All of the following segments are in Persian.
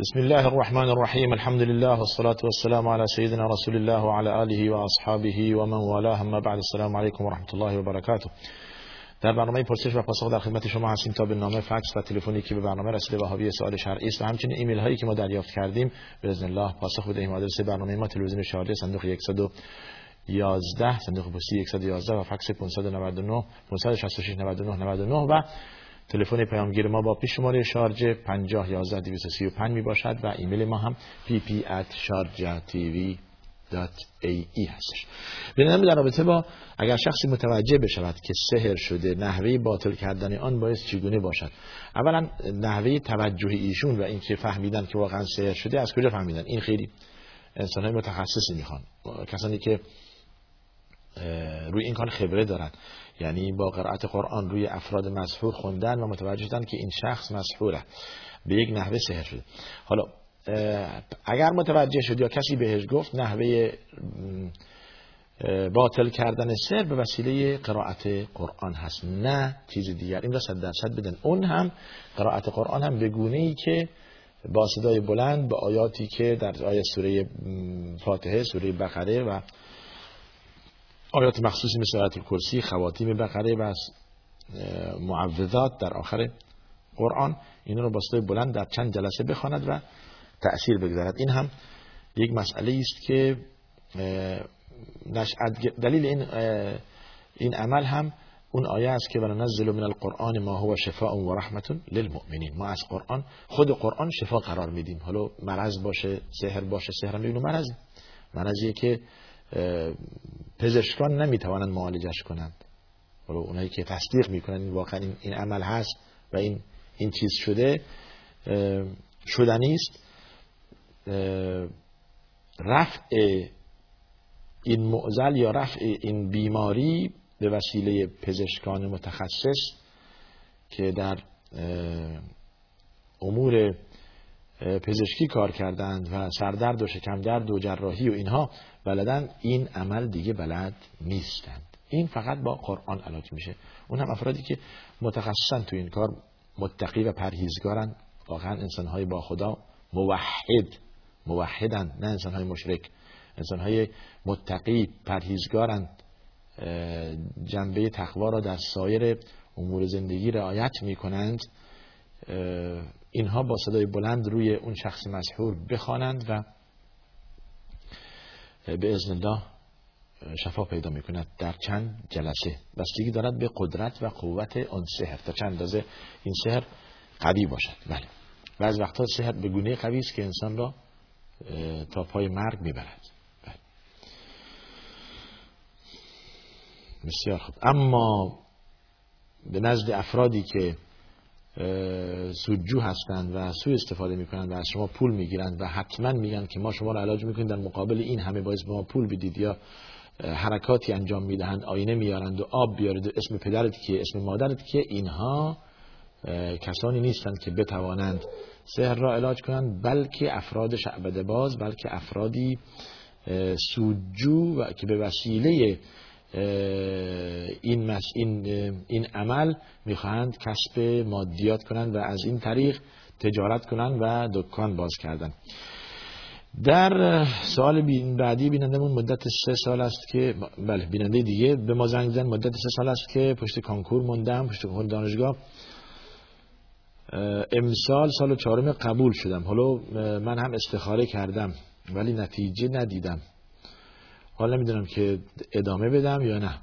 بسم الله الرحمن الرحیم الحمد لله والصلاة والسلام على سيدنا رسول الله وعلى آله وأصحابه ومن والاه اما بعد السلام علیکم و رحمت الله و در برنامه پرسش و پاسخ در خدمت شما هستیم تا به نامه فکس و تلفنی که به برنامه رسیده و حاوی سوال شرعی است. و همچنین ایمیل هایی که ما دریافت کردیم باذن الله پاسخ بدهیم. آدرس برنامه ما تلویزیون شارجه صندوق 111 صندوق پستی 111 و فکس 599 566 99 99 و تلفن پیامگیر ما با پیش شماره شارژ 50 11 235 می باشد و ایمیل ما هم pp@sharjatv.ae هستش. ببینم در رابطه با اگر شخصی متوجه بشود که سحر شده نحوه باطل کردن آن باعث چگونه باشد؟ اولا نحوه توجه ایشون و اینکه فهمیدن که واقعا سحر شده از کجا فهمیدن؟ این خیلی انسان های متخصصی می‌خوان. کسانی که روی این کار خبره دارن. یعنی با قرائت قرآن روی افراد مسحور خوندن و متوجه شدن که این شخص مسحوره به یک نحوه سحر شده. حالا اگر متوجه شد یا کسی بهش گفت نحوه باطل کردن سر به وسیله قرائت قرآن هست. نه چیز دیگر. این را صد درصد بدن. اون هم قرائت قرآن هم به گونه ای که با صدای بلند با آیاتی که در آیه سوره فاتحه سوره بقره و آیات مخصوصی مثل آیات الکرسی خواتیم بقره و معوذات در آخر قرآن این رو با صدای بلند در چند جلسه بخواند و تأثیر بگذارد. این هم یک مسئله است که دلیل این این عمل هم اون آیه است که وننزل من القرآن ما هو شفاء و رحمت للمؤمنین ما از قرآن خود قرآن شفا قرار میدیم. حالا مرض باشه سحر باشه سحر هم مرض مرضیه که پزشکان نمی‌توانند معالجش کنند. ولی اونایی که تصدیق می‌کنن واقعا این, عمل هست و این این چیز شده شدنی است رفع این معزل یا رفع این بیماری به وسیله پزشکان متخصص که در امور پزشکی کار کردند و سردرد و شکم درد و جراحی و اینها بلدن این عمل دیگه بلد نیستند. این فقط با قرآن علاج میشه. اون هم افرادی که متخصصن تو این کار متقی و پرهیزگارن. واقعا انسانهای با خدا موحد موحدن نه انسانهای مشرک. انسانهای متقی پرهیزگارن. جنبه تقوا را در سایر امور زندگی رعایت می‌کنند. اینها با صدای بلند روی اون شخص مسحور بخوانند و به ازن الله شفا پیدا می‌کند در چند جلسه. بستگی دارد به قدرت و قوت آن سحر. تا چند اندازه این سحر قوی باشد. بله. بعض وقتا سحر به گونه قوی است که انسان را تا پای مرگ می‌برد. بله. بسیار خوب. اما به نزد افرادی که سودجو هستند و سوء استفاده می‌کنند و از شما پول می‌گیرند و حتما میگن که ما شما رو علاج می‌کنیم در مقابل این همه باعث به ما پول بدید یا حرکاتی انجام می‌دهند آینه میارند و آب بیارید. و اسم پدرت که اسم مادرت که اینها کسانی نیستند که بتوانند سحر را علاج کنند بلکه افراد شعبده باز بلکه افرادی سودجو و که به وسیله این, مس این, این عمل می‌خواهند کسب مادیات کنند و از این طریق تجارت کنند و دکان باز کردن در سال بعدی بینندمون مدت سه سال است که بله بیننده دیگه به ما زنگ زن مدت سه سال است که پشت کانکور موندم پشت کانکور دانشگاه. امسال سال چهارم قبول شدم. حالا من هم استخاره کردم ولی نتیجه ندیدم. حالا نمی‌دونم که ادامه بدم یا نه.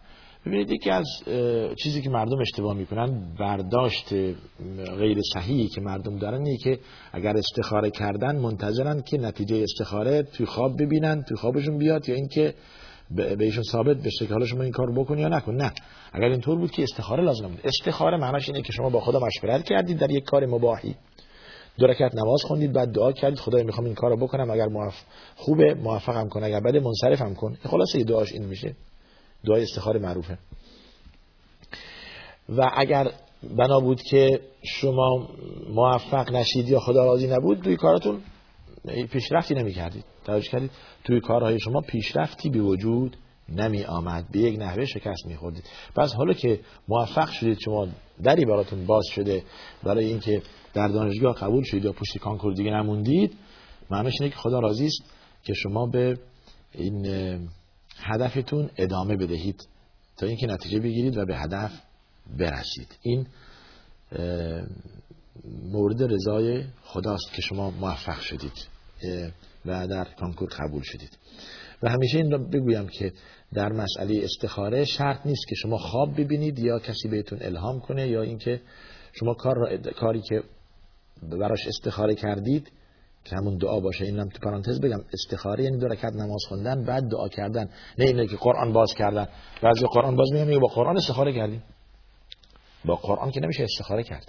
ببینید یکی از چیزی که مردم اشتباه می‌کنن برداشت غیر صحیحی که مردم دارن اینه که اگر استخاره کردن منتظرن که نتیجه استخاره توی خواب ببینن توی خوابشون بیاد یا اینکه بهشون ثابت بشه که حالا شما این کار بکن یا نکن. نه. اگر اینطور بود که استخاره لازم بود. استخاره معناش اینه که شما با خدا مشورت کردید در یک کار مباحی. دو رکعت نماز خوندید بعد دعا کردید خدای می‌خوام این کارو بکنم اگر موفق خوبه موفقم کن اگر بده منصرفم کن. خلاصه دعاش این میشه. دعای استخاره معروفه. و اگر بنا بود که شما موفق نشید یا خدا راضی نبود توی کارتون پیشرفتی نمی کردید توجه کردید توی کارهای شما پیشرفتی به وجود نمی آمد به یک نحوه شکست می خوردید پس حالا که موفق شدید شما دری براتون باز شده برای اینکه در دانشگاه قبول شدید یا پشت کانکور دیگه نموندید معنیش اینه که خدا راضی است که شما به این هدفتون ادامه بدهید تا اینکه نتیجه بگیرید و به هدف برسید. این مورد رضای خداست که شما موفق شدید و در کانکور قبول شدید. و همیشه این را بگویم که در مسئله استخاره شرط نیست که شما خواب ببینید یا کسی بهتون الهام کنه یا اینکه شما کار را کاری که براش استخاره کردید که همون دعا باشه اینم تو پرانتز بگم استخاره یعنی دو رکعت نماز خوندن بعد دعا کردن. نه اینه که قرآن باز کردن. بعضی قرآن باز میگم با قرآن استخاره کردیم. با قرآن که نمیشه استخاره کرد.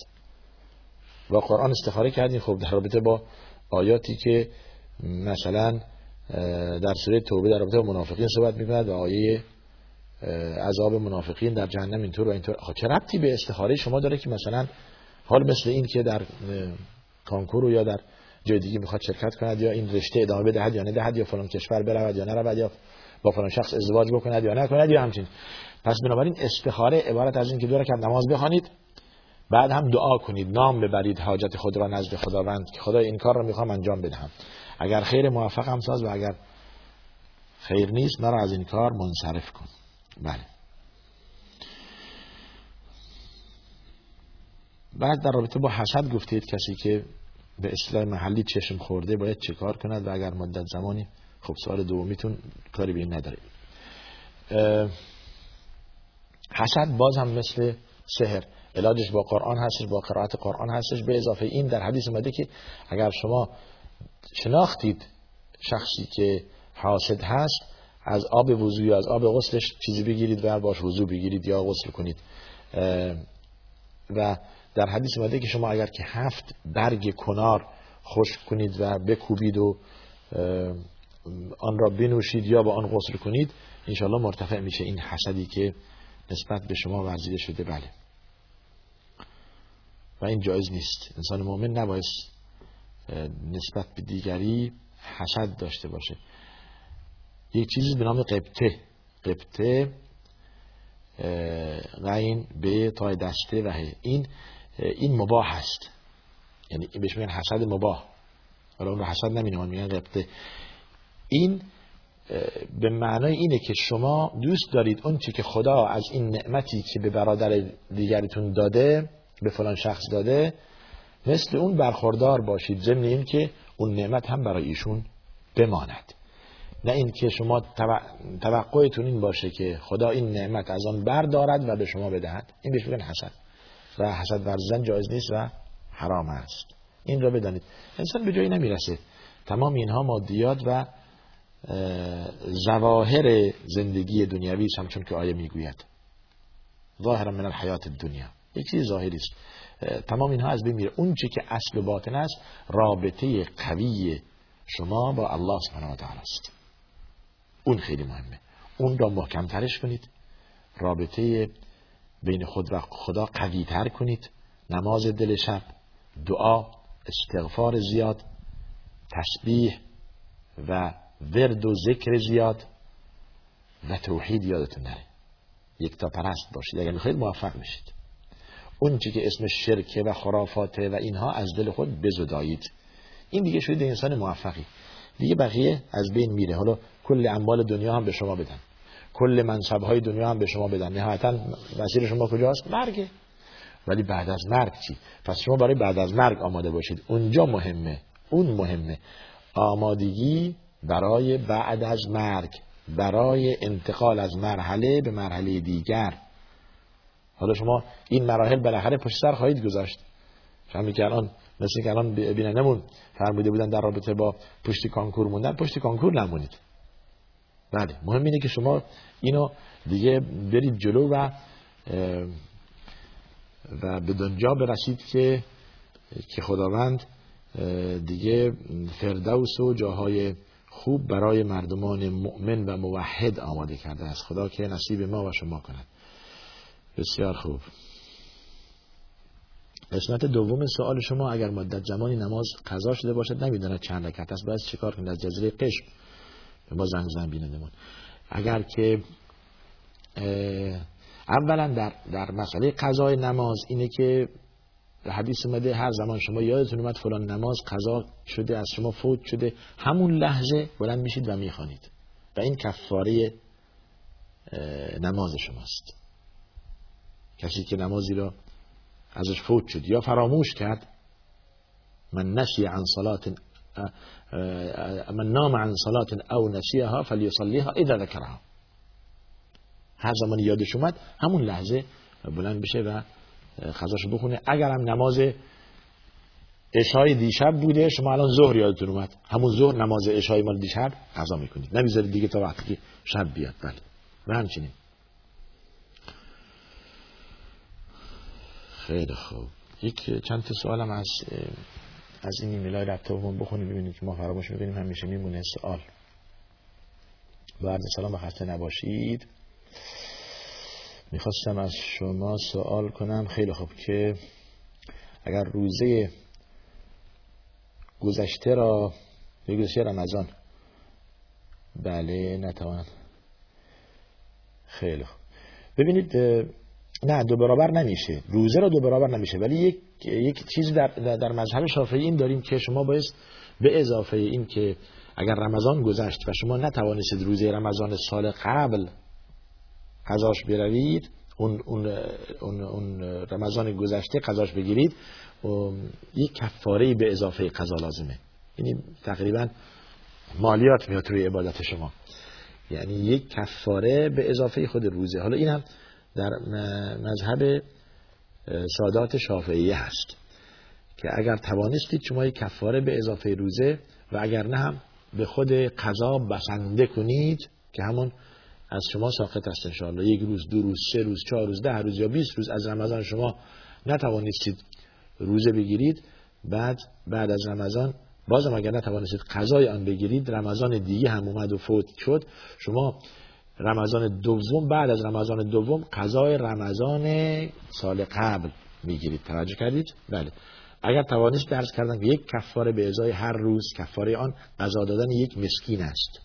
با قرآن استخاره کردیم خب در رابطه با آیاتی که مثلا در سوره توبه در رابطه با منافقین صحبت می‌کند و آیه عذاب منافقین در جهنم اینطور و اینطور. خب چه ربطی به استخاره شما داره که مثلا حال مثل این که در کانکور یا در جای دیگه می‌خواد شرکت کند یا این رشته ادامه بدهد یا ندهد یا فلان کشور برود یا نرود یا با فلان شخص ازدواج بکند یا نکند یا همچین. پس بنابراین استخاره عبارت از این که دو رکعت نماز بخوانید بعد هم دعا کنید نام ببرید حاجت خود را نزد خداوند که خدا این کار را می‌خوام انجام بدهم. اگر خیر موفق هم ساز و اگر خیر نیست مرا از این کار منصرف کن. بله. بعد در رابطه با حسد گفتید کسی که به اصطلاح محلی چشم خورده باید چه کار کند و اگر مدت زمانی خب سال دومیتون کاری به این نداره. حسد باز هم مثل سحر. علاجش با قرآن هستش با قرائت قرآن هستش. به اضافه این در حدیث اومده که اگر شما شناختید شخصی که حاسد هست از آب وضو از آب غسلش چیزی بگیرید و باش وضو بگیرید یا غسل کنید. و در حدیث اومده که شما اگر که هفت برگ کنار خشک کنید و بکوبید و آن را بنوشید یا با آن غسل کنید انشالله مرتفع میشه این حسدی که نسبت به شما ورزیده شده. بله. و این جایز نیست. انسان مؤمن نباید نسبت به دیگری حسد داشته باشه. یک چیزی به نام قبطه. قبطه غین به تای دسته و این این مباح هست. یعنی بهش میگن حسد مباح. حالا اون رو حسد نمینه میگن قبطه این به معنای اینه که شما دوست دارید اون که خدا از این نعمتی که به برادر دیگریتون داده به فلان شخص داده مثل اون برخوردار باشید. ضمن این که اون نعمت هم برای ایشون بماند. نه این که شما توقعتون این باشه که خدا این نعمت از آن بردارد و به شما بدهد. این بهش بگن حسد. و حسد ورزیدن جایز نیست و حرام است. این را بدانید. انسان به جایی نمی‌رسه. تمام اینها مادیات و زواهر زندگی دنیوی است همچون که آیه می‌گوید. ظاهرا من الحیات دنیا یک چیز ظاهری است. تمام اینها از بین اون چی که اصل و باطن است رابطه قوی شما با الله سبحانه و تعالی است. اون خیلی مهمه. اون را محکم ترش کنید. رابطه بین خود و خدا قوی تر کنید. نماز دل شب دعا استغفار زیاد تسبیح و ورد و ذکر زیاد و توحید یادتون نره. یک تا پرست باشید. اگر می‌خواید موفق میشید اون چی که اسم شرکه و خرافاته و اینها از دل خود بزدایید. این دیگه شده انسان موفقی. دیگه بقیه از بین میره. حالا کل اموال دنیا هم به شما بدن. کل منصب های دنیا هم به شما بدن. نهایتا مسیر شما کجاست؟ مرگه ولی بعد از مرگ چی؟ پس شما برای بعد از مرگ آماده باشید. اونجا مهمه. اون مهمه. آمادگی برای بعد از مرگ. برای انتقال از مرحله به مرحله دیگر. حالا شما این مراحل بالاخره پشت سر خواهید گذاشت. شما که الان مثل که الان بینندمون فرموده بودن در رابطه با پشتی کانکور موندن. پشتی کانکور نمونید. بله مهم اینه که شما اینو دیگه برید جلو و و به اونجا برسید که که خداوند دیگه فردوس و جاهای خوب برای مردمان مؤمن و موحد آماده کرده است. خدا که نصیب ما و شما کند. بسیار خوب. قسمت دوم سوال شما اگر مدت زمانی نماز قضا شده باشد نمی‌داند چند رکعت است. باید چیکار کنید؟ از جزیره قشم. به ما زنگ زن بینندمون اگر که اولا در, در مسئله قضای نماز اینه که حدیث اومده هر زمان شما یادتون اومد فلان نماز قضا شده از شما فوت شده همون لحظه بلند میشید و می‌خوانید. و این کفاره نماز شماست. کسی که نمازی را ازش فوت شد یا فراموش کرد من نسی عن صلات من نام عن صلات او نسیها فلیصلیها اذا ذکرها هر زمان یادش اومد همون لحظه بلند بشه و خزاشو بخونه. اگرم نماز اشای دیشب بوده شما الان ظهر یادتون اومد. همون ظهر نماز اشای مال دیشب قضا می‌کنید. نمی‌ذارید دیگه تا وقتی که شب بیاد. بله. و همچنین. خیلی خوب. یک چند تا سوالم از از این ایمیل های لپتاپمون بخونیم ببینید که ما فراموش می‌کنیم همیشه میمونه. سوال. بعد سلام و خسته نباشید. می‌خواستم از شما سوال کنم. خیلی خوب که اگر روزه گذشته را گذشته رمضان. بله نتوان. خیلی خوب. ببینید نه دو برابر نمیشه. روزه را دو برابر نمیشه. ولی یک یک چیزی در در مذهب شافعی این داریم که شما باید به اضافه این که اگر رمضان گذشت و شما نتوانستید روزه رمضان سال قبل قضاش بروید اون, اون, اون, اون رمضان گذشته قضاش بگیرید یک کفاره به اضافه قضا لازمه. یعنی تقریبا مالیات میاد روی عبادت شما. یعنی یک کفاره به اضافه خود روزه. حالا این هم در مذهب سادات شافعیه هست که اگر توانستید شما یک کفاره به اضافه روزه و اگر نه هم به خود قضا بسنده کنید که همون از شما ساقط است انشاءالله. یک روز دو روز سه روز چهار روز ده روز یا 20 روز از رمضان شما نتوانستید روزه بگیرید. بعد بعد از رمضان بازم اگر نتوانستید قضای آن بگیرید رمضان دیگه هم اومد و فوت شد شما رمضان دوم بعد از رمضان دوم قضای رمضان سال قبل می‌گیرید. توجه کردید؟ بله. اگر توانست درس کردن که یک کفاره به ازای هر روز کفاره آن قضا دادن یک مسکین است.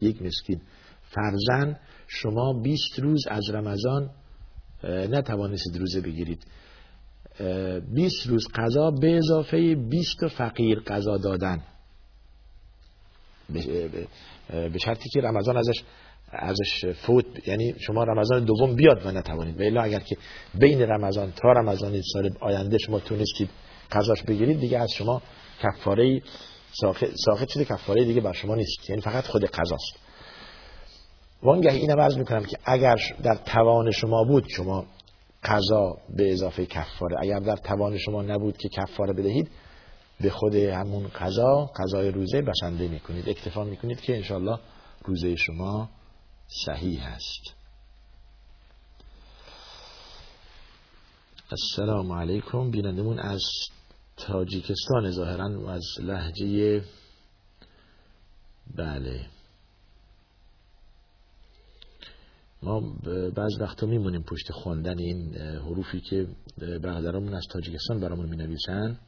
یک مسکین. فرزن شما 20 روز از رمضان نتوانستید روزه بگیرید. 20 روز قضا به اضافه 20 فقیر قضا دادن. به شرطی که رمضان ازش ازش فوت یعنی شما رمضان دوم بیاد و نتوانید. و اگر که بین رمضان تا رمضان سال آینده شما تونستید قضاش بگیرید دیگه از شما کفاره ساخت شده کفاره دیگه بر شما نیست. یعنی فقط خود قضاست. وانگهی اینم عرض می‌کنم که اگر در توان شما بود شما قضا به اضافه کفاره. اگر در توان شما نبود که کفاره بدهید به خود همون قضا قضای روزه بسنده می‌کنید. اکتفا می‌کنید که انشالله روزه شما صحیح هست السلام علیکم. بینندمون از تاجیکستان ظاهرا و از لحجه بله. ما بعض وقتا میمونیم پشت خواندن این حروفی که برادرامون از تاجیکستان برامون می نویسن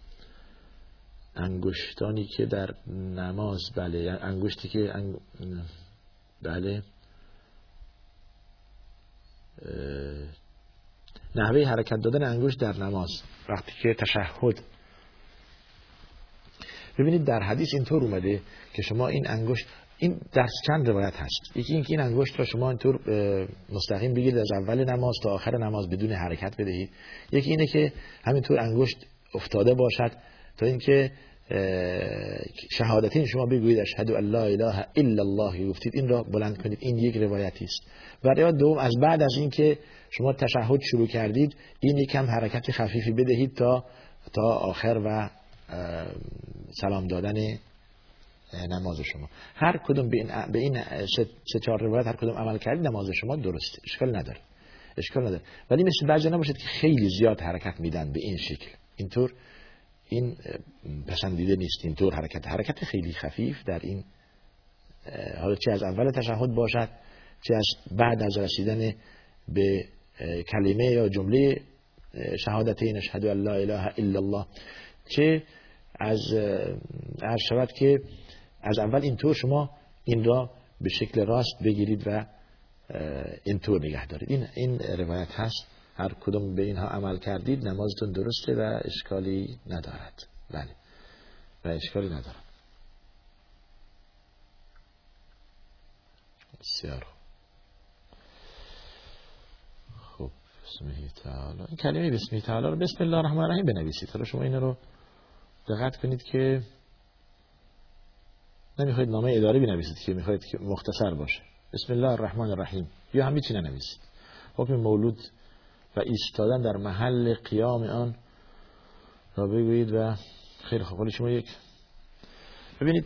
انگشتانی که در نماز بله انگشتی که انگ... بله. نحوه حرکت دادن انگشت در نماز. وقتی که تشهد. ببینید در حدیث اینطور اومده که شما این انگشت این در چند روایت هست؟ یکی اینکه این انگشت را شما اینطور مستقیم بگیرید از اول نماز تا آخر نماز بدون حرکت بدهید. یکی اینه که همینطور انگشت افتاده باشد تا اینکه شهادتین شما بگویید اشهد ان لا اله الا الله گفتید. این را بلند کنید. این یک روایتی است. و روایت دوم از بعد از اینکه شما تشهد شروع کردید این یکم حرکت خفیفی بدهید تا تا آخر و سلام دادن نماز شما. هر کدوم به این, به این سه چهار روایت هر کدوم عمل کردید نماز شما درسته. اشکال نداره. اشکال نداره. ولی مثل بعضی نباشد که خیلی زیاد حرکت میدن به این شکل. اینطور این پسندیده نیست اینطور حرکت. حرکت خیلی خفیف در این حالا چه از اول تشهد باشد چه از بعد از رسیدن به کلمه یا جمله شهادتین اشهد ان لا اله الا الله چه از عرض شود که از اول اینطور شما این را به شکل راست بگیرید و اینطور نگه دارید. این این روایت هست. هر کدوم به اینها عمل کردید نمازتون درسته و اشکالی ندارد. بله. و اشکالی ندارد. بسیار خوب. بسم تعالی. این کلمه بسم تعالی رو بسم الله الرحمن الرحیم بنویسید. حالا شما این رو دقت کنید که نمی‌خواید نامه اداره بنویسید که می‌خواید که مختصر باشه. بسم الله الرحمن الرحیم. یا هم چی ننویسید. حکم مولود و ایستادن در محل قیام آن را بگویید و خیلی خوب شما یک ببینید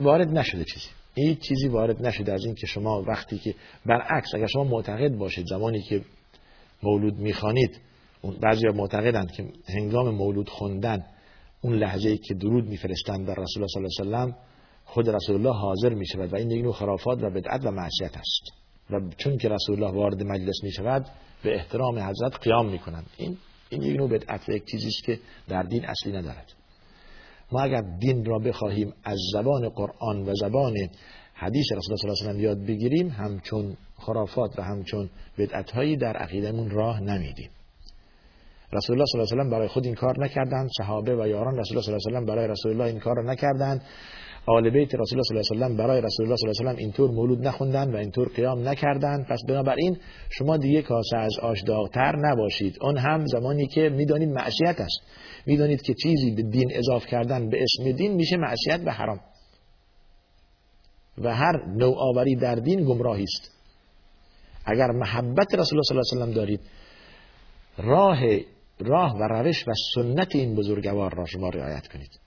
وارد نشده چیزی. هیچ چیزی وارد نشده از این که شما وقتی که برعکس اگر شما معتقد باشید زمانی که مولود می‌خوانید بعضی معتقدند که هنگام مولود خوندن اون لحظه ای که درود میفرستند بر رسول الله صلی الله علیه و خود رسول الله حاضر می شود و این یک نوع خرافات و بدعت و معصیت است. و چون که رسول الله وارد مجلس می شود به احترام حضرت قیام می کنند این این یک نوع بدعت یک چیزی است که در دین اصلی ندارد. ما اگر دین را بخواهیم از زبان قرآن و زبان حدیث رسول الله صلی الله علیه و یاد بگیریم همچون خرافات و همچون بدعت هایی در عقیدمون راه نمیدیم. رسول الله صلی الله علیه و برای خود این کار نکردند. صحابه و یاران رسول الله صلی الله علیه و برای رسول الله این کار را نکردند. آل بیت رسول الله صلی الله علیه و برای رسول الله صلی الله علیه و اینطور مولود نخوندن و اینطور قیام نکردند پس بنابراین شما دیگه کاسه از آش داغتر نباشید. اون هم زمانی که می‌دانید معصیت است. می‌دانید که چیزی به دین اضاف کردن به اسم دین میشه معصیت و حرام. و هر آوری در دین گمراهی است. اگر محبت رسول الله صلی الله علیه و دارید راه راه و روش و سنت این بزرگوار را شما رعایت کنید.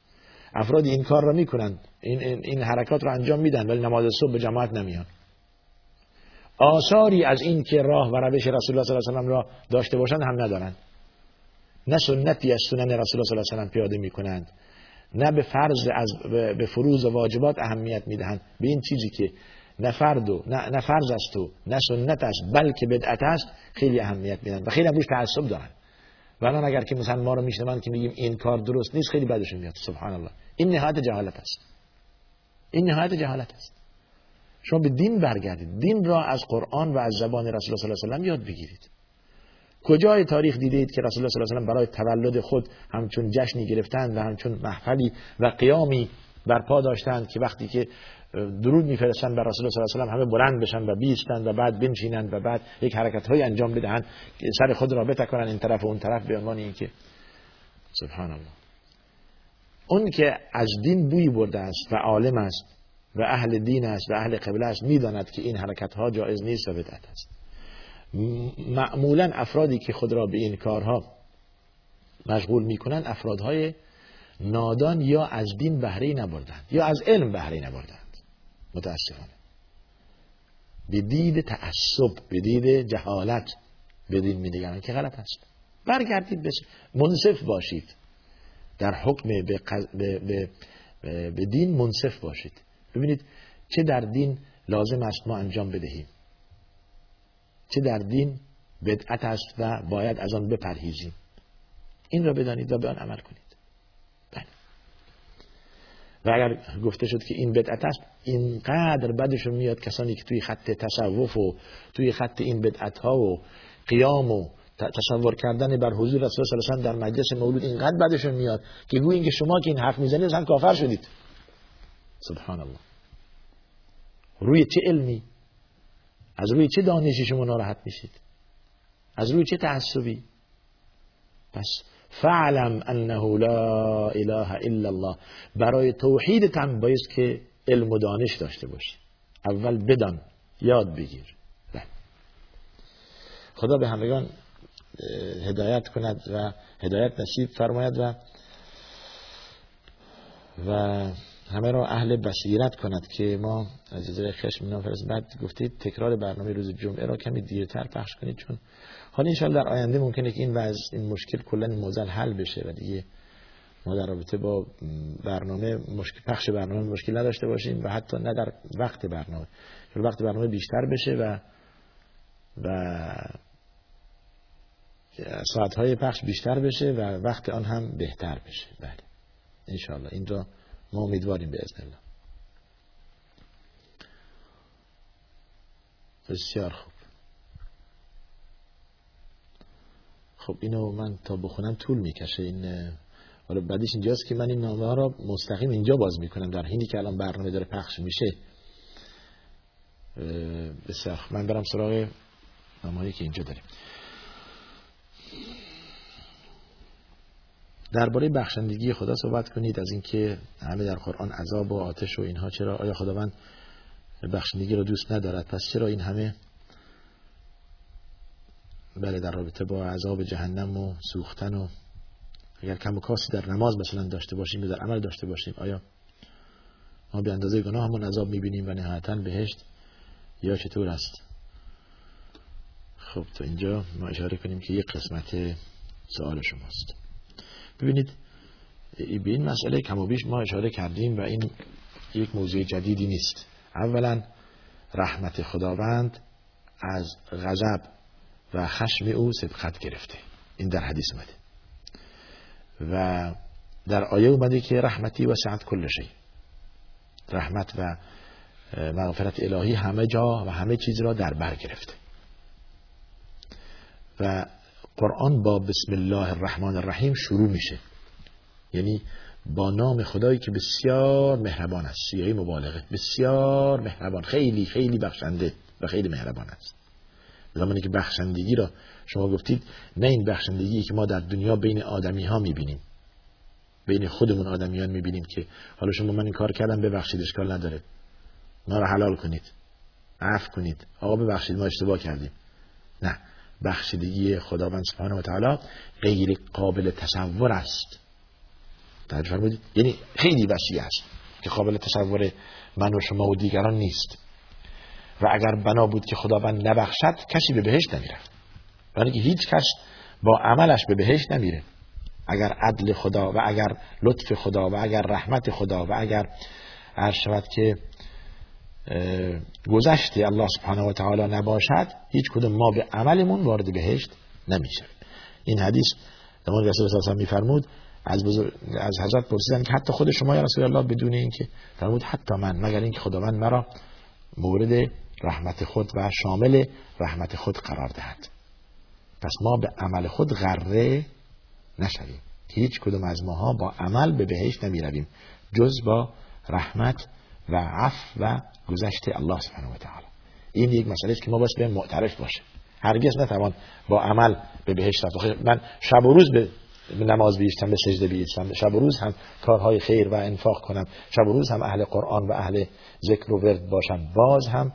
افرادی این کار را می‌کنند این, این, این حرکات را انجام میدن ولی نماز صبح به جماعت نمیان. آثاری از این که راه و روش رسول الله صلی الله علیه و را داشته باشند هم ندارند نه سنتی از سنن رسول الله صلی الله علیه و پیاده می‌کنند. نه به فرض از به فروز و واجبات اهمیت می‌دهند. به این چیزی که نه فرد و نه, نه فرض است و نه سنت است بلکه بدعت است خیلی اهمیت میدن و خیلی روش تعصب دارن. و الان اگر که مثلا ما رو میشنوند که میگیم این کار درست نیست خیلی بدشون میاد. سبحان الله. این نهایت جهالت است. این نهایت جهالت است. شما به دین برگردید. دین را از قرآن و از زبان رسول الله صلی الله علیه و یاد بگیرید. کجای تاریخ دیدید که رسول الله صلی الله علیه و برای تولد خود همچون جشنی گرفتند و همچون محفلی و قیامی برپا داشتند که وقتی که درود میفرستن بر رسول الله صلی الله علیه و همه بلند بشن و بیستند و بعد بنشینند و بعد یک حرکت های انجام بدهند که سر خود را بتکنن این طرف و اون طرف به عنوان اینکه سبحان الله. اون که از دین بوی برده است و عالم است و اهل دین است و اهل قبله است می‌داند که این حرکت ها جایز نیست و بدعت است. معمولا افرادی که خود را به این کارها مشغول می‌کنند افرادهای نادان یا از دین بهره نبردند یا از علم بهره نبردند. متاسفانه به دید تعصب به دید جهالت به دین میدگرند که غلط است. برگردید بس منصف باشید. در حکم به, به, به, به دین منصف باشید. ببینید چه در دین لازم است ما انجام بدهیم. چه در دین بدعت است و باید از آن بپرهیزیم. این را بدانید و به آن عمل کنید. بله. و اگر گفته شد که این بدعت است اینقدر بدشون میاد کسانی که توی خط تصوف و توی خط این بدعت ها و قیام و تصور کردن بر حضور رسول صلی الله در مجلس مولود اینقدر بدشون میاد که گویین که شما که این حرف می‌زنید اصلا کافر شدید. سبحان الله روی چه علمی؟ از روی چه دانشی شما ناراحت میشید؟ از روی چه تعصبی؟ پس فعلم انه لا اله الا الله. برای توحید تن باید که علم و دانش داشته باشی. اول بدان یاد بگیر. بله. خدا به همگان هدایت کند و هدایت نصیب فرماید و و همه را اهل بصیرت کند که ما از جزای خشم نافرز بعد گفتید تکرار برنامه روز جمعه را کمی دیرتر پخش کنید چون حالا انشالله در آینده ممکنه که این وضع این مشکل کلا موزل حل بشه و دیگه ما در رابطه با برنامه مشکل پخش برنامه مشکل نداشته باشیم و حتی نه در وقت برنامه چون وقت برنامه بیشتر بشه و و ساعتهای پخش بیشتر بشه و وقت آن هم بهتر بشه. بله. انشالله این را ما امیدواریم به الله. بسیار خوب. خب اینو من تا بخونم طول می‌کشه. این حالا بعدش اینجاست که من این نامه ها را مستقیم اینجا باز می‌کنم. در حینی که الان برنامه داره پخش میشه. بسیار من برم سراغ نامه که اینجا داریم. درباره بخشندگی خدا صحبت کنید از اینکه همه در قرآن عذاب و آتش و اینها چرا آیا خداوند بخشندگی رو دوست ندارد؟ پس چرا این همه بله در رابطه با عذاب جهنم و سوختن و اگر کم و کاسی در نماز مثلا داشته باشیم یا در عمل داشته باشیم آیا ما به اندازه گناه همون عذاب می‌بینیم و نهایتا بهشت یا چطور است؟ خب تا اینجا ما اشاره کنیم که یک قسمت سوال شماست. ببینید به این مسئله کم و بیش ما اشاره کردیم و این یک موضوع جدیدی نیست. اولا رحمت خداوند از غضب و خشم او سبقت گرفته. این در حدیث اومده. و در آیه اومده که رحمتی و سعت کل شی. رحمت و مغفرت الهی همه جا و همه چیز را در بر گرفته. و قرآن با بسم الله الرحمن الرحیم شروع میشه. یعنی با نام خدایی که بسیار مهربان است. سیاهی مبالغه. بسیار مهربان. خیلی خیلی بخشنده و خیلی مهربان است. زمانی که بخشندگی را شما گفتید نه این بخشندگی که ما در دنیا بین آدمی ها می‌بینیم. بین خودمون آدمیان می‌بینیم که حالا شما من این کار کردم ببخشید اشکال نداره. ما را حلال کنید. عفو کنید. آقا ببخشید ما اشتباه کردیم. نه. بخشیدگی خداوند سبحانه و تعالی غیر قابل تصور است. توجه فرمودید یعنی خیلی وسیع است که قابل تصور من و شما و دیگران نیست. و اگر بنا بود که خداوند نبخشد کسی به بهشت نمیره برای که هیچ کس با عملش به بهشت نمیره. اگر عدل خدا و اگر لطف خدا و اگر رحمت خدا و اگر عرض شود که گذشته الله سبحانه و تعالی نباشد هیچ کدوم ما به عملمون وارد بهشت نمیشه این حدیث امام رسول الله میفرمود از از حضرت پرسیدن که حتی خود شما یا رسول الله بدون اینکه فرمود حتی من مگر اینکه خداوند مرا مورد رحمت خود و شامل رحمت خود قرار دهد. پس ما به عمل خود غره نشویم. هیچ کدوم از ماها با عمل به بهشت نمی رویم جز با رحمت و عفو و گذشت الله سبحانه و تعالی. این یک مسئله است که ما باید به معترف باشه هرگز نتوان با عمل به بهشت رفت. من شب و روز به نماز بیشتم به سجده بیستم. شب و روز هم کارهای خیر و انفاق کنم. شب و روز هم اهل قرآن و اهل ذکر و ورد باشم. باز هم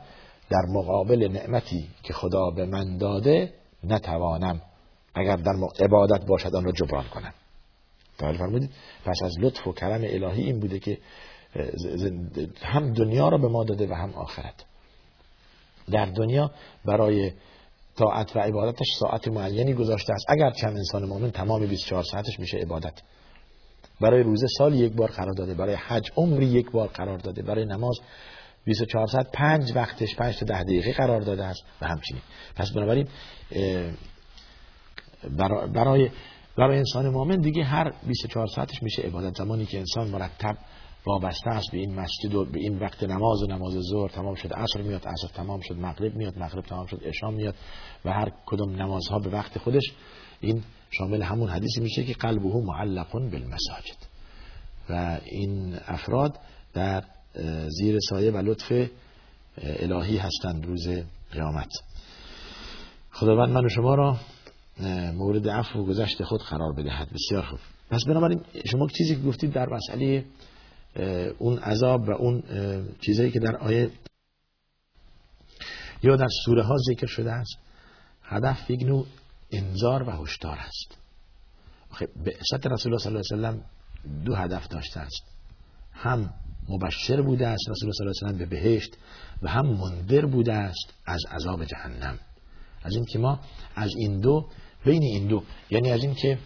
در مقابل نعمتی که خدا به من داده نتوانم. اگر در عبادت باشد آن را جبران کنم. فرمودید پس از لطف و کرم الهی این بوده که هم دنیا را به ما داده و هم آخرت. در دنیا برای طاعت و عبادتش ساعت معینی گذاشته است. اگر چند انسان مؤمن تمام 24 ساعتش میشه عبادت. برای روزه سال یک بار قرار داده. برای حج عمری یک بار قرار داده. برای نماز 24 ساعت پنج وقتش پنج تا ده دقیقه قرار داده است و همچنین. پس بنابراین برای برای انسان مؤمن دیگه هر 24 ساعتش میشه عبادت. زمانی که انسان مرتب وابسته است به این مسجد و به این وقت نماز نماز ظهر تمام شد عصر میاد عصر تمام شد مغرب میاد مغرب تمام شد عشا میاد و هر کدوم نمازها به وقت خودش این شامل همون حدیثی میشه که قلبه معلق بالمساجد. و این افراد در زیر سایه و لطف الهی هستند روز قیامت. خداوند من و شما را مورد عفو و گذشت خود قرار بدهد. بسیار خوب. پس بنابراین شما چیزی که گفتید در مسئله اون عذاب و اون چیزایی که در آیه یا در سوره ها ذکر شده است هدف یک نوع انذار و هشدار است. به رسول الله صلی الله علیه وسلم دو هدف داشته است. هم مبشر بوده است رسول الله صلی الله علیه وسلم به بهشت و هم منذر بوده است از عذاب جهنم. از این که ما از این دو بین این دو یعنی از این که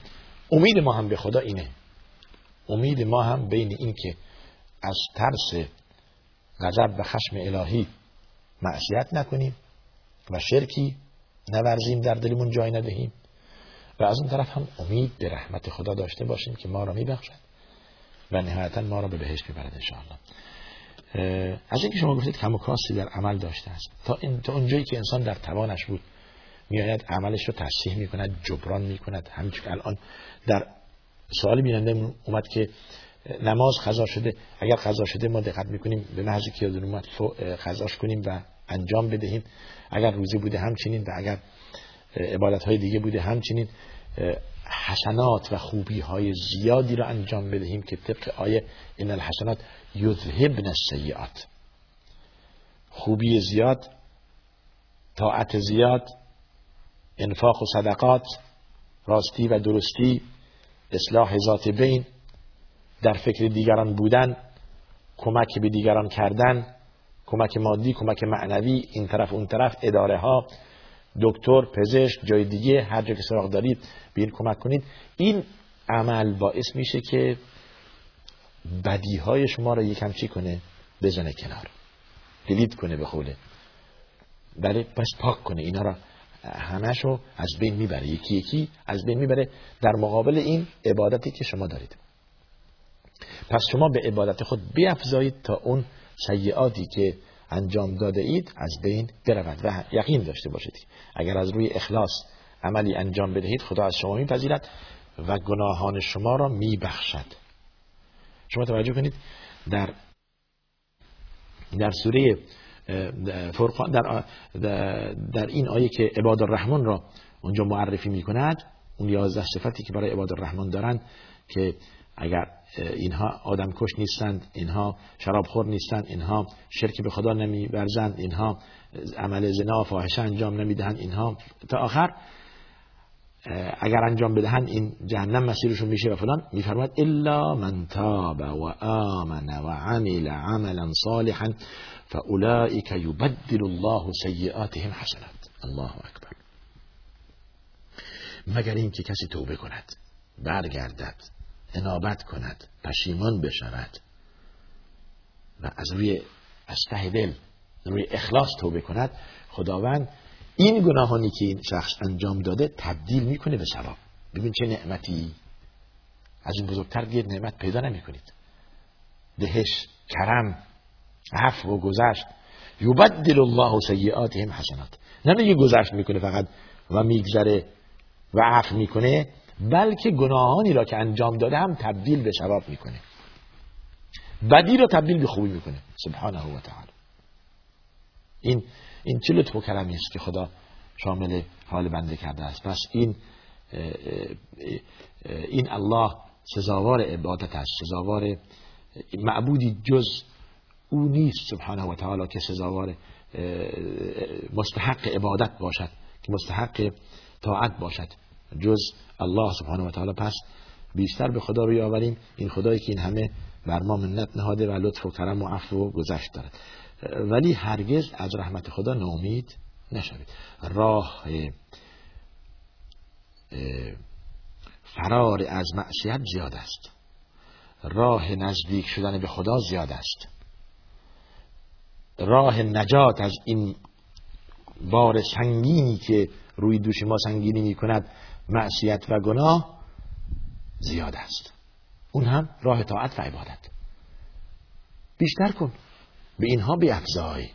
امید ما هم به خدا اینه. امید ما هم بین این که از ترس غضب و خشم الهی معصیت نکنیم و شرکی نورزیم در دلمون جای ندهیم. و از اون طرف هم امید به رحمت خدا داشته باشیم که ما را میبخشد و نهایتا ما را به بهشت می‌برد انشاءالله. از اینکه شما گفتید کم و کاسی در عمل داشته است. تا این تا اونجایی که انسان در توانش بود میآید عملش رو تصحیح می‌کند جبران می‌کند. همینجور الان در سوالی بیننده اومد که نماز قضا شده اگر قضا شده ما دقت می‌کنیم به محضی که یادون اومد قضاش کنیم و انجام بدهیم. اگر روزی بوده همچنین و اگر عبادت های دیگه بوده همچنین حسنات و خوبی های زیادی را انجام بدهیم که طبق آیه این الحسنات یذهبن السیئات. خوبی زیاد طاعت زیاد انفاق و صدقات راستی و درستی اصلاح ذات بین در فکر دیگران بودن کمک به دیگران کردن کمک مادی کمک معنوی این طرف اون طرف اداره ها دکتر پزشک جای دیگه هر جا که سراغ دارید بین کمک کنید. این عمل باعث میشه که بدی های شما رو یکم چی کنه بزنه کنار. دلیت کنه به خوله بله پس پاک کنه. اینا را همشو از بین می‌بره. یکی یکی از بین می‌بره. در مقابل این عبادتی که شما دارید. پس شما به عبادت خود بیافزایید تا اون سیعاتی که انجام داده اید از بین برود و یقین داشته باشید. اگر از روی اخلاص عملی انجام بدهید خدا از شما میپذیرد و گناهان شما را میبخشد. شما توجه کنید در در سوره فرقان در, در این آیه که عباد الرحمن را اونجا معرفی می کند اون یازده صفتی که برای عباد الرحمن دارند که اگر اینها آدم کش نیستند اینها شرابخور نیستند اینها شرک به خدا نمی برزند اینها عمل زنا و فاحشه انجام نمی‌دهند اینها تا آخر اگر انجام بدهند این جهنم مسیرشون میشه و فلان. میفرماد الا من تاب و آمن و عمل عملا صالحا فاولئک یبدل الله سیئاتهم حسنات. الله اکبر. مگر اینکه کسی توبه کند برگردد انابت کند پشیمان بشود. و از روی از ته دل روی اخلاص توبه کند. خداوند این گناهانی که این شخص انجام داده تبدیل می‌کنه به ثواب. ببین چه نعمتی. از این بزرگتر گیر نعمت پیدا نمی کنید دهش کرم عفو و گذشت. یبدل الله سیئاتهم حسنات. نمیگه گذشت می‌کنه فقط و میگذره و عفو می‌کنه. بلکه گناهانی را که انجام داده هم تبدیل به ثواب می‌کنه. بدی را تبدیل به خوبی می‌کنه. سبحانه و تعالی. این این چه لطف و است که خدا شامل حال بنده کرده است. پس این این الله سزاوار عبادت است. سزاوار معبودی جز او نیست سبحانه و تعالی که سزاوار مستحق عبادت باشد که مستحق طاعت باشد. جز الله سبحانه و تعالی پس بیشتر به خدا بیاوریم. این خدایی که این همه بر ما منت نهاده و لطف و کرم و عفو و گذشت دارد. ولی هرگز از رحمت خدا نامید نشوید. راه فرار از معصیت زیاد است. راه نزدیک شدن به خدا زیاد است. راه نجات از این بار سنگینی که روی دوش ما سنگینی می کند معصیت و گناه زیاد است. اون هم راه طاعت و عبادت. بیشتر کن. به اینها بیافزای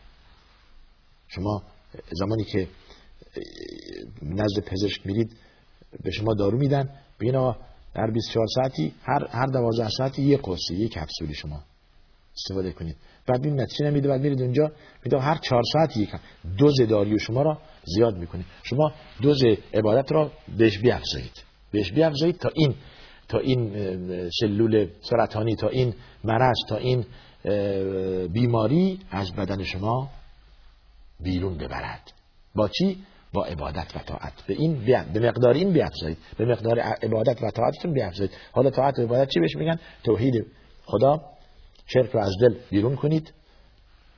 شما زمانی که نزد پزشک میرید به شما دارو میدن. بینا در 24 ساعتی هر هر 12 ساعتی یک قرصی یک کپسولی شما. استفاده کنید. بعد این نتیجه نمیده بعد میرید اونجا میده هر 4 ساعت یک دوز داریو شما را زیاد می‌کنه. شما دوز عبادت را بهش بیافزایید. بهش بیافزایید تا این تا این سلول سرطانی تا این مرض تا این بیماری از بدن شما بیرون ببرد. با چی؟ با عبادت و طاعت. به این به مقدار این بیافزایید. به مقدار عبادت و طاعتتون بیافزایید. حالا طاعت و عبادت چی بهش میگن؟ توحید. خدا شرک رو از دل بیرون کنید.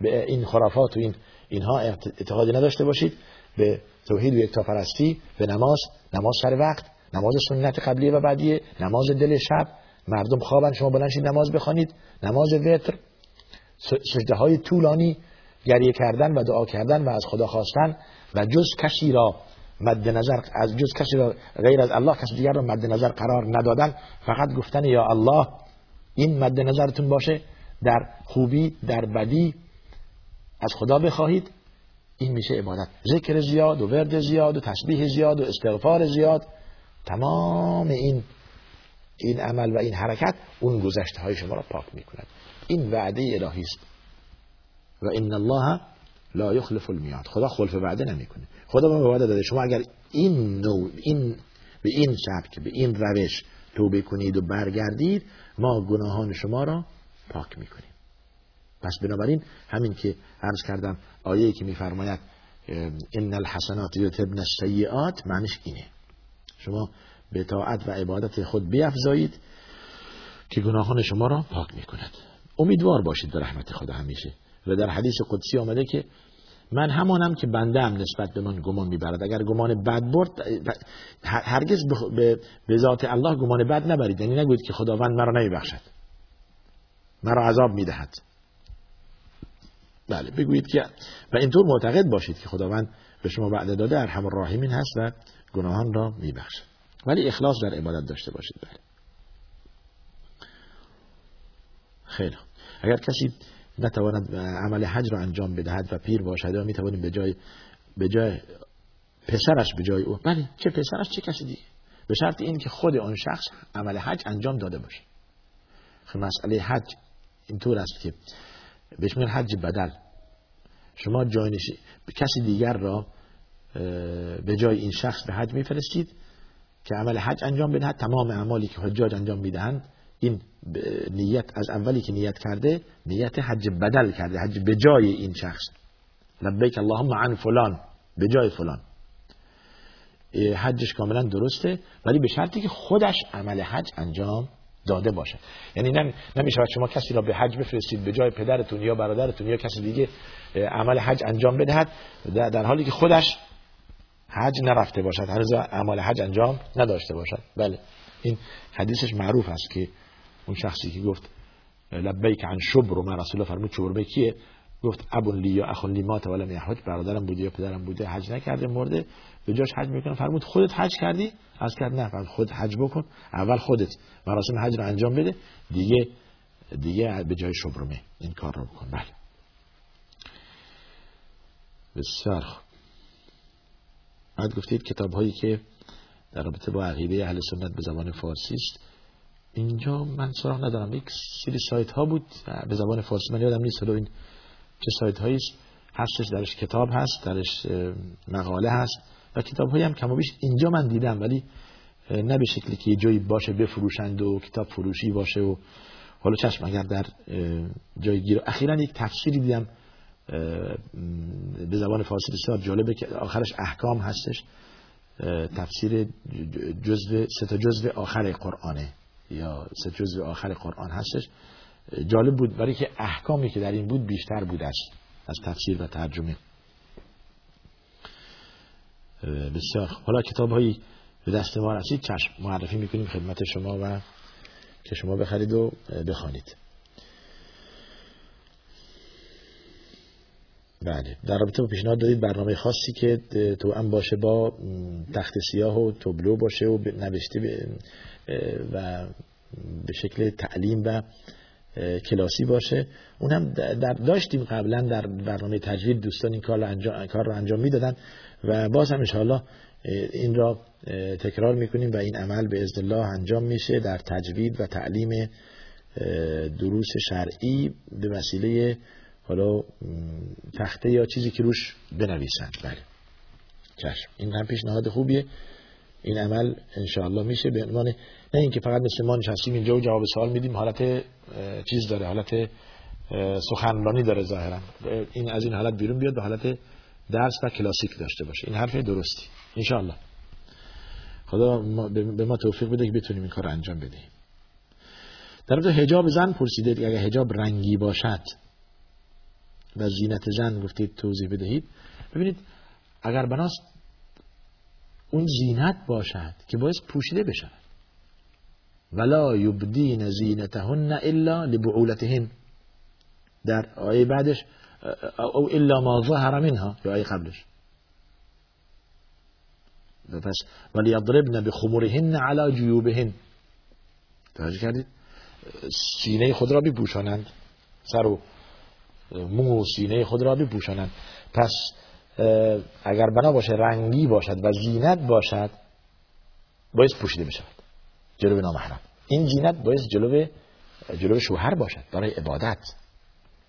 به این خرافات و این اینها اعتقادی نداشته باشید. به توحید و یکتاپرستی به نماز. نماز سر وقت. نماز سنت قبلی و بعدیه نماز دل شب. مردم خوابن شما بلنشید نماز بخوانید. نماز وتر. سجده های طولانی گریه کردن و دعا کردن و از خدا خواستن و جز کسی را مد نظر از جز کسی را غیر از الله کسی دیگر را مد نظر قرار ندادن. فقط گفتن یا الله این مد نظرتون باشه. در خوبی در بدی از خدا بخواهید. این میشه عبادت. ذکر زیاد و ورد زیاد و تسبیح زیاد و استغفار زیاد. تمام این این عمل و این حرکت اون گذشته های شما را پاک می‌کند. این وعده الهی است. و ان الله لا یخلف المیاد خدا خلف وعده نمی‌کنه. خدا به وعده داده. شما اگر این نوع این به این سبک به این روش توبه کنید و برگردید ما گناهان شما را پاک می‌کنیم. پس بنابراین همین که عرض کردم آیه که میفرماید ان الحسنات یذهبن السیئات معنیش اینه. شما به طاعت و عبادت خود بیافزایید که گناهان شما را پاک می‌کند. امیدوار باشید به رحمت خدا همیشه. و در حدیث قدسی آمده که من همانم که بنده هم نسبت به من گمان می‌برد. اگر گمان بد برد هرگز به ذات الله گمان بد نبرید. یعنی نگوید که خداوند مرا نمیبخشد مرا عذاب می‌دهد. بله بگویید که و اینطور معتقد باشید که خداوند به شما وعده داده ارحم الراحمین هست و گناهان را میبخشد. ولی اخلاص در عبادت داشته باشید. بله. خیلی اگر کسی نتواند عمل حج را انجام بدهد و پیر باشد و می‌توانیم به جای به جای پسرش به جای او بله چه پسرش چه کسی دیگه؟ به شرط این که خود آن شخص عمل حج انجام داده باشه. خب مسئله حج اینطور است که بهش میگن حج بدل شما جاینشی کسی دیگر را به جای این شخص به حج میفرستید که عمل حج انجام بدهد تمام اعمالی که حجاج انجام می‌دهند این نیت از اولی که نیت کرده نیت حج بدل کرده حج به جای این شخص. لبیک اللهم عن فلان به جای فلان. حجش کاملا درسته ولی به شرطی که خودش عمل حج انجام داده باشه. یعنی نمیشه شما کسی را به حج بفرستید به جای پدرتون یا برادرتون یا کسی دیگه عمل حج انجام بدهد. در حالی که خودش حج نرفته باشد هر عمل حج انجام نداشته باشد. بله. این حدیثش معروف است که اون شخصی که گفت لبیک عن شبر و من رسول فرمود شبر کیه؟ گفت ابون لی یا اخون لی مات ولم یحج برادرم بوده یا پدرم بوده حج نکرده مرده. به جاش حج می‌کنه. فرمود خودت حج کردی؟ از کرد نه. فرمود خود حج بکن. اول خودت. مراسم حج رو انجام بده. دیگه دیگه به جای شبرمه. این کار رو بکن. بله. بسیار خوب. بعد گفتید کتاب هایی که در رابطه با عقیده اهل سنت به زبان فارسی است. اینجا من سراغ ندارم. یک سری سایت ها بود به زبان فارسی من یادم نیست. این چه سایت هایی هستش درش کتاب هست درش مقاله هست و کتاب هایی هم کم و بیش اینجا من دیدم ولی نه به شکلی که یه جایی باشه بفروشند و کتاب فروشی باشه و حالا چشم اگر در جای گیر اخیرا یک تفسیری دیدم به زبان فارسی بسیار جالبه که آخرش احکام هستش تفسیر جزء سه تا جزء آخر قرآنه یا سه جزء آخر قرآن هستش. جالب بود برای که احکامی که در این بود بیشتر بود از از تفسیر و ترجمه. بسیار حالا کتاب هایی به دست ما رسید چشم معرفی می‌کنیم خدمت شما و که شما بخرید و بخوانید. بله در رابطه با پیشنهاد دارید برنامه خاصی که تو هم باشه با تخت سیاه و تبلو باشه و نوشته و به شکل تعلیم و کلاسی باشه. اون هم در داشتیم قبلا در برنامه تجوید دوستان این کار رو انجام, کار رو انجام می‌دادن و باز هم انشاءالله این را تکرار می‌کنیم و این عمل به ازن الله انجام میشه در تجوید و تعلیم دروس شرعی به وسیله حالا تخته یا چیزی که روش بنویسند بله. چشم. این هم پیشنهاد خوبیه. این عمل انشاءالله میشه. به عنوان نه اینکه فقط مثل ما نشستیم اینجا و جواب سوال میدیم حالت چیز داره حالت سخنرانی داره ظاهرا. این از این حالت بیرون بیاد به حالت درس و کلاسیک داشته باشه. این حرف درستی. انشاءالله. خدا به ما توفیق بده که بتونیم این کار انجام بدهیم در مورد حجاب زن پرسیده اگر حجاب رنگی باشد و زینت زن گفتید توضیح بدهید. ببینید اگر بناست اون زینت باشد که باعث پوشیده بشن ولا یبدین زینتهن الا لبعولتهن. در آیه بعدش او الا ما ظهر منها یا آیه قبلش. پس ولی یضربن بخمرهن على جیوبهن توجه کردید؟ سینه خود را بپوشانند. سر و مو سینه خود را بپوشانند. پس اگر بنا باشه رنگی باشد و زینت باشد باید پوشیده بشود جلو نامحرم. این زینت باید جلو جلو شوهر باشد برای عبادت.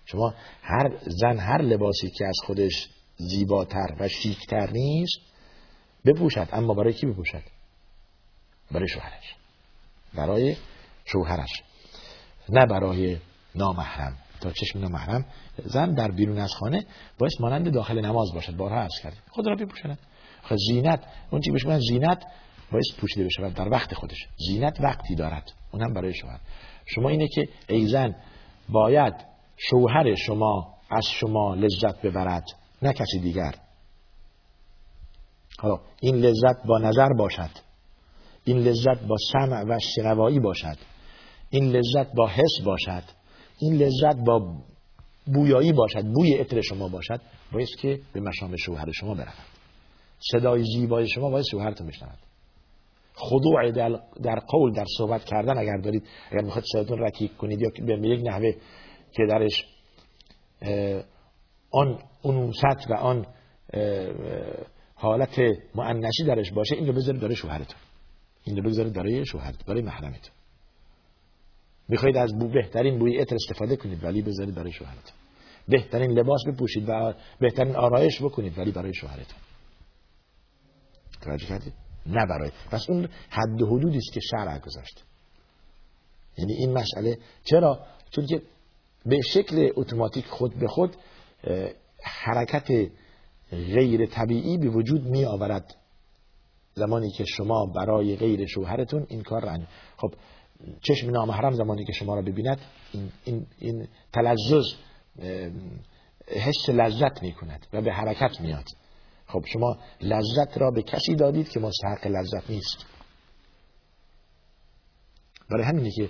شما هر زن هر لباسی که از خودش زیباتر و شیکتر نیست بپوشد. اما برای کی بپوشد؟ برای شوهرش. برای شوهرش. نه برای نامحرم. تا چشم نامحرم زن در بیرون از خانه باید مانند داخل نماز باشد بارها عرض کردیم خود را بپوشند خب زینت اون چی بهش زینت باید پوشیده بشود در وقت خودش. زینت وقتی دارد اونم برای شوهر شما اینه که ای زن باید شوهر شما از شما لذت ببرد نه کسی دیگر. حالا این لذت با نظر باشد. این لذت با سمع و شنوایی باشد. این لذت با حس باشد. این لذت با بویایی باشد بوی عطر شما باشد باید که به مشام شوهر شما برود. صدای زیبای شما باید شوهرتون بشنود خضوع در, قول در صحبت کردن اگر دارید اگر می‌خواید صداتون رکیک کنید یا به یک نحوه که درش آن انوست و آن حالت معنشی درش باشه این رو بذارید برای شوهرتون. این رو بذارید برای شوهرت برای محرمتون. می‌خواید از بو بهترین بوی عطر استفاده کنید ولی بذارید برای شوهرتون بهترین لباس بپوشید و بهترین آرایش بکنید ولی برای شوهرتون توجه کردید؟ نه برای. پس اون حد و حدودی است که شرع گذاشت. یعنی این مسئله چرا؟ چون که به شکل اتوماتیک خود به خود حرکت غیر طبیعی به وجود می آورد زمانی که شما برای غیر شوهرتون این کار را خب چشم نامحرم زمانی که شما را ببیند این, این, این تلزز حس لذت می کند و به حرکت میاد خب شما لذت را به کسی دادید که مستحق لذت نیست. برای همینه که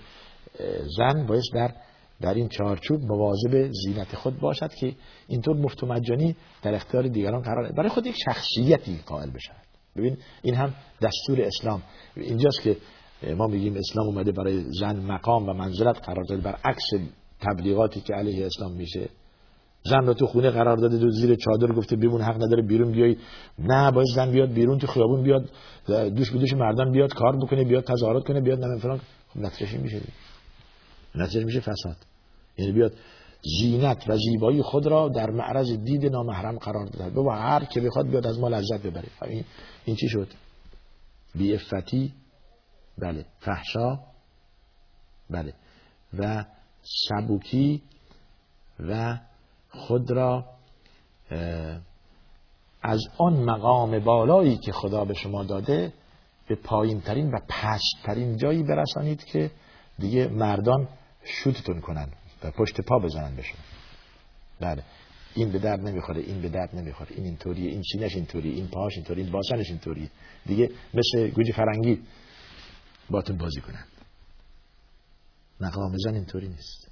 زن باید در در این چارچوب مواظب زینت خود باشد که اینطور مفت و مجانی در اختیار دیگران قرار برای خود یک شخصیتی قائل بشود. ببین این هم دستور اسلام. اینجاست که ما میگیم اسلام اومده برای زن مقام و منزلت قرار داده بر عکس تبلیغاتی که علیه اسلام میشه. زن رو تو خونه قرار داده دو زیر چادر گفته بیمون حق نداره بیرون بیای. نه باید زن بیاد بیرون تو خیابون بیاد دوش به مردان بیاد کار بکنه بیاد تظاهرات کنه بیاد نه فلان. خب نتیجه میشه نتیجه میشه فساد. یعنی بیاد زینت و زیبایی خود را در معرض دید نامحرم قرار داده. بابا هر که بخواد بیاد از ما لذت ببره. این, این چی شد؟ بی افتی بله فحشا بله. و سبوکی و خود را از آن مقام بالایی که خدا به شما داده به پایین ترین و پست ترین جایی برسانید که دیگه مردان شوتتون کنن و پشت پا بزنن شما. بله. این به درد نمی‌خوره این به درد نمی‌خوره. این اینطوریه این سینش اینطوری این پاهاش اینطوری این باسنش اینطوری دیگه مثل گوجه فرنگی باتون بازی کنن مقام زن اینطوری نیست.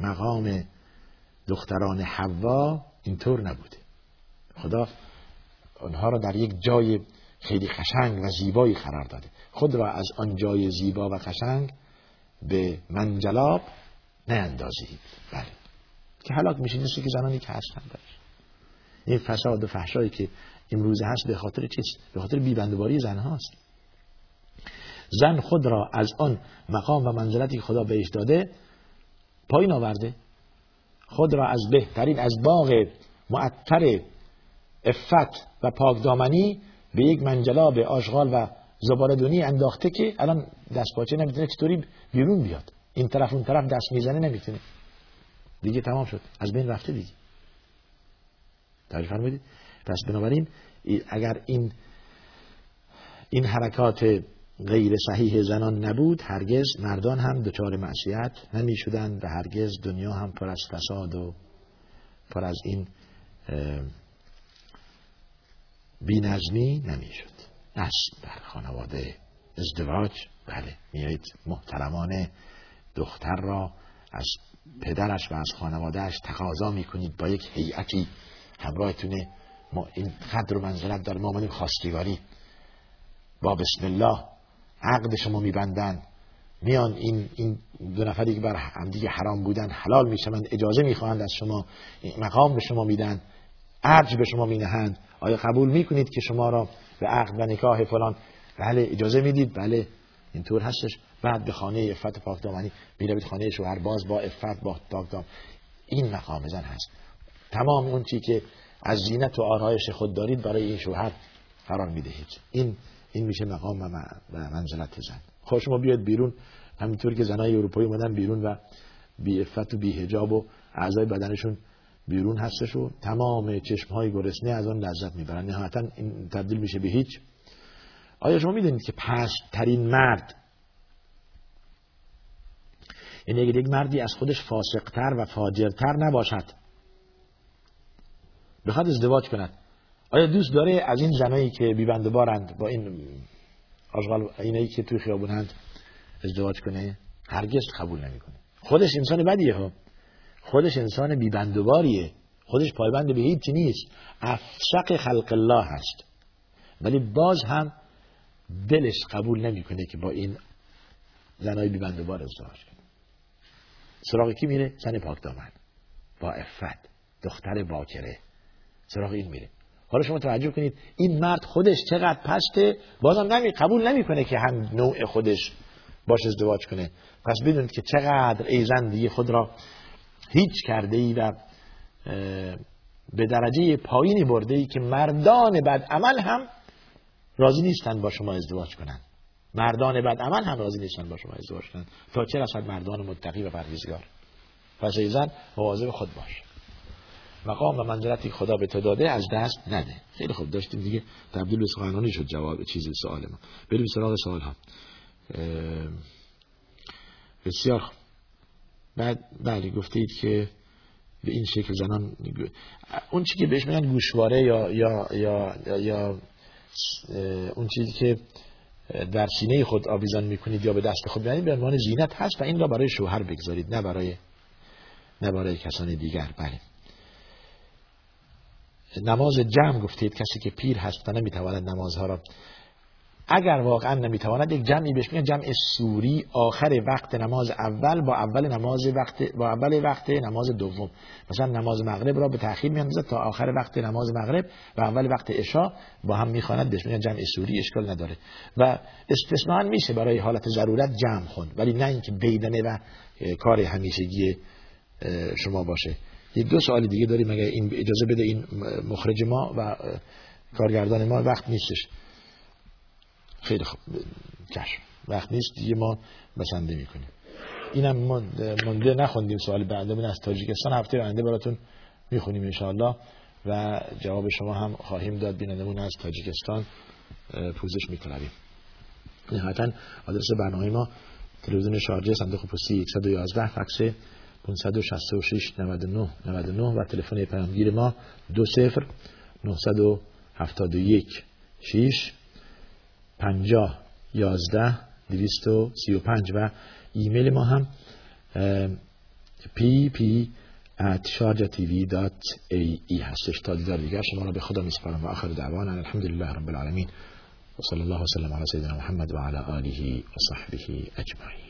مقام دختران حوا اینطور نبوده. خدا آنها را در یک جای خیلی خشنگ و زیبایی قرار داده. خود را از آن جای زیبا و خشنگ به منجلاب اندازید بله. که حلاک میشه نیست که زنانی که هستن داشت. این فساد و فحشایی که امروز هست به خاطر چیست؟ به خاطر بیبندوباری زن هاست زن خود را از آن مقام و منزلتی خدا بهش داده پایین آورده. خود را از بهترین از باغ معطر افت و پاکدامنی به یک منجلاب آشغال و زباردونی انداخته که الان دست پاچه نمی‌تونه چطوری بیرون بیاد؟ این طرف اون طرف دست می‌زنه نمی‌تونه. دیگه تمام شد. از بین رفته دیگه. تعریف فرمودید؟ پس بنابراین اگر این این حرکات غیر صحیح زنان نبود هرگز مردان هم دچار معصیت نمی شدن و هرگز دنیا هم پر از فساد و پر از این بینظمی نمی شد نسل در خانواده ازدواج. بله میایید محترمانه دختر را از پدرش و از خانوادهش تقاضا می‌کنید با یک هیئتی همراهتونه ما این قدر و منزلت در ما خواستگاری. با بسم الله عقد شما میبندن. میان این این دو نفری که بر همدیگه حرام بودن حلال می‌شوند اجازه می‌خواهند از شما مقام به شما میدن ارج به شما مینهند. آیا قبول می‌کنید که شما را به عقد و نکاح فلان؟ بله اجازه می‌دید. بله اینطور هستش. بعد به خانه افت پاک دامنی می‌روید. خانه شوهر باز با افت با پاک این مقام زن هست. تمام اون چی که از زینت و آرایش خود دارید برای این شوهر قرار می‌دهید. این این میشه مقام و منزلت زن. خوش شما بیاد بیرون. همینطور که زنای اروپایی اومدن بیرون و بی افت و بی هجاب و اعضای بدنشون بیرون هستش و تمام چشم های گرسنه از آن لذت می‌برن. نهایتا این تبدیل میشه به هیچ. آیا شما می‌دونید که پشت ترین مرد یعنی اگر یک مردی از خودش فاسقتر و فاجرتر نباشد بخواد ازدواج کند آیا دوست داره از این زنایی که بیبندبارند با این آشغال اینایی که توی خیابونند ازدواج کنه هرگز قبول نمی‌کنه؟ خودش انسان بدیه ها. خودش انسان بیبندباریه خودش پایبند به هیچی نیست. افسق خلق الله هست. ولی باز هم دلش قبول نمی‌کنه که با این زنای بیبندبار ازدواج کنه. سراغ کی میره؟ زن پاک دامن با افت. دختر باکره. سراغ این میره. حالا شما توجه کنید این مرد خودش چقدر پسته بازم نمی قبول نمی‌کنه که هم نوع خودش باش ازدواج کنه. پس بدونید که چقدر ایزن دیگه خود را هیچ کرده ای و به درجه پایینی برده ای که مردان بد عمل هم راضی نیستن با شما ازدواج کنن مردان بد عمل هم راضی نیستن با شما ازدواج کنن تا چه رسد مردان متقی و پرهیزگار. پس ایزن مواظب خود باش. مقام و منزلتی خدا به تو داده از دست نده. خیلی خوب داشتیم دیگه تبدیل به سخنرانی شد جواب چیزی سوال ما. بریم سراغ سوال ها. بسیار خوب. بعد بله گفتید که به این شکل زنان اون چی که بهش میگن گوشواره یا یا یا یا اون چیزی که در سینه خود آویزان می‌کنید یا به دست خود بیانید به عنوان زینت هست و این را برای شوهر بگذارید نه برای نه برای کسان دیگر. بله. نماز جمع گفتید کسی که پیر هست و نمی‌تواند نمازها را اگر واقعا نمی‌تواند یک جمعی بهش میگن جمع سوری آخر وقت نماز اول با اول نماز وقت با اول وقت نماز دوم. مثلا نماز مغرب را به تاخیر میاندازد تا آخر وقت نماز مغرب و اول وقت عشا با هم می‌خواند بهش میگن جمع سوری اشکال نداره. و استثناء میشه برای حالت ضرورت جمع خوند. ولی نه اینکه بیدنه و کار همیشگی شما باشه. یک دو سوال دیگه داریم اگر این اجازه بده این مخرج ما و کارگردان ما وقت نیستش. خیلی خوب. چشم. وقت نیست دیگه ما بسنده می‌کنیم. اینم مونده نخوندیم سوال بعدمون از تاجیکستان. هفته آینده براتون می‌خونیم انشاءالله. و جواب شما هم خواهیم داد. بینندمون از تاجیکستان پوزش می‌کنیم نهایتا آدرس برنامه ما تلویزیون شارجه صندوق پستی 111 فکس 566 99 99 و تلفن پیامگیر ما 20 971 6 50 11 235 و ایمیل ما هم pp at sharjatv.ae هستش. تا دیدار دیگر شما را به خدا میسپارم و آخر دعوانا. الحمدلله رب العالمین. و صلی الله وسلم علی سیدنا محمد و علی آله و صحبه اجمعین.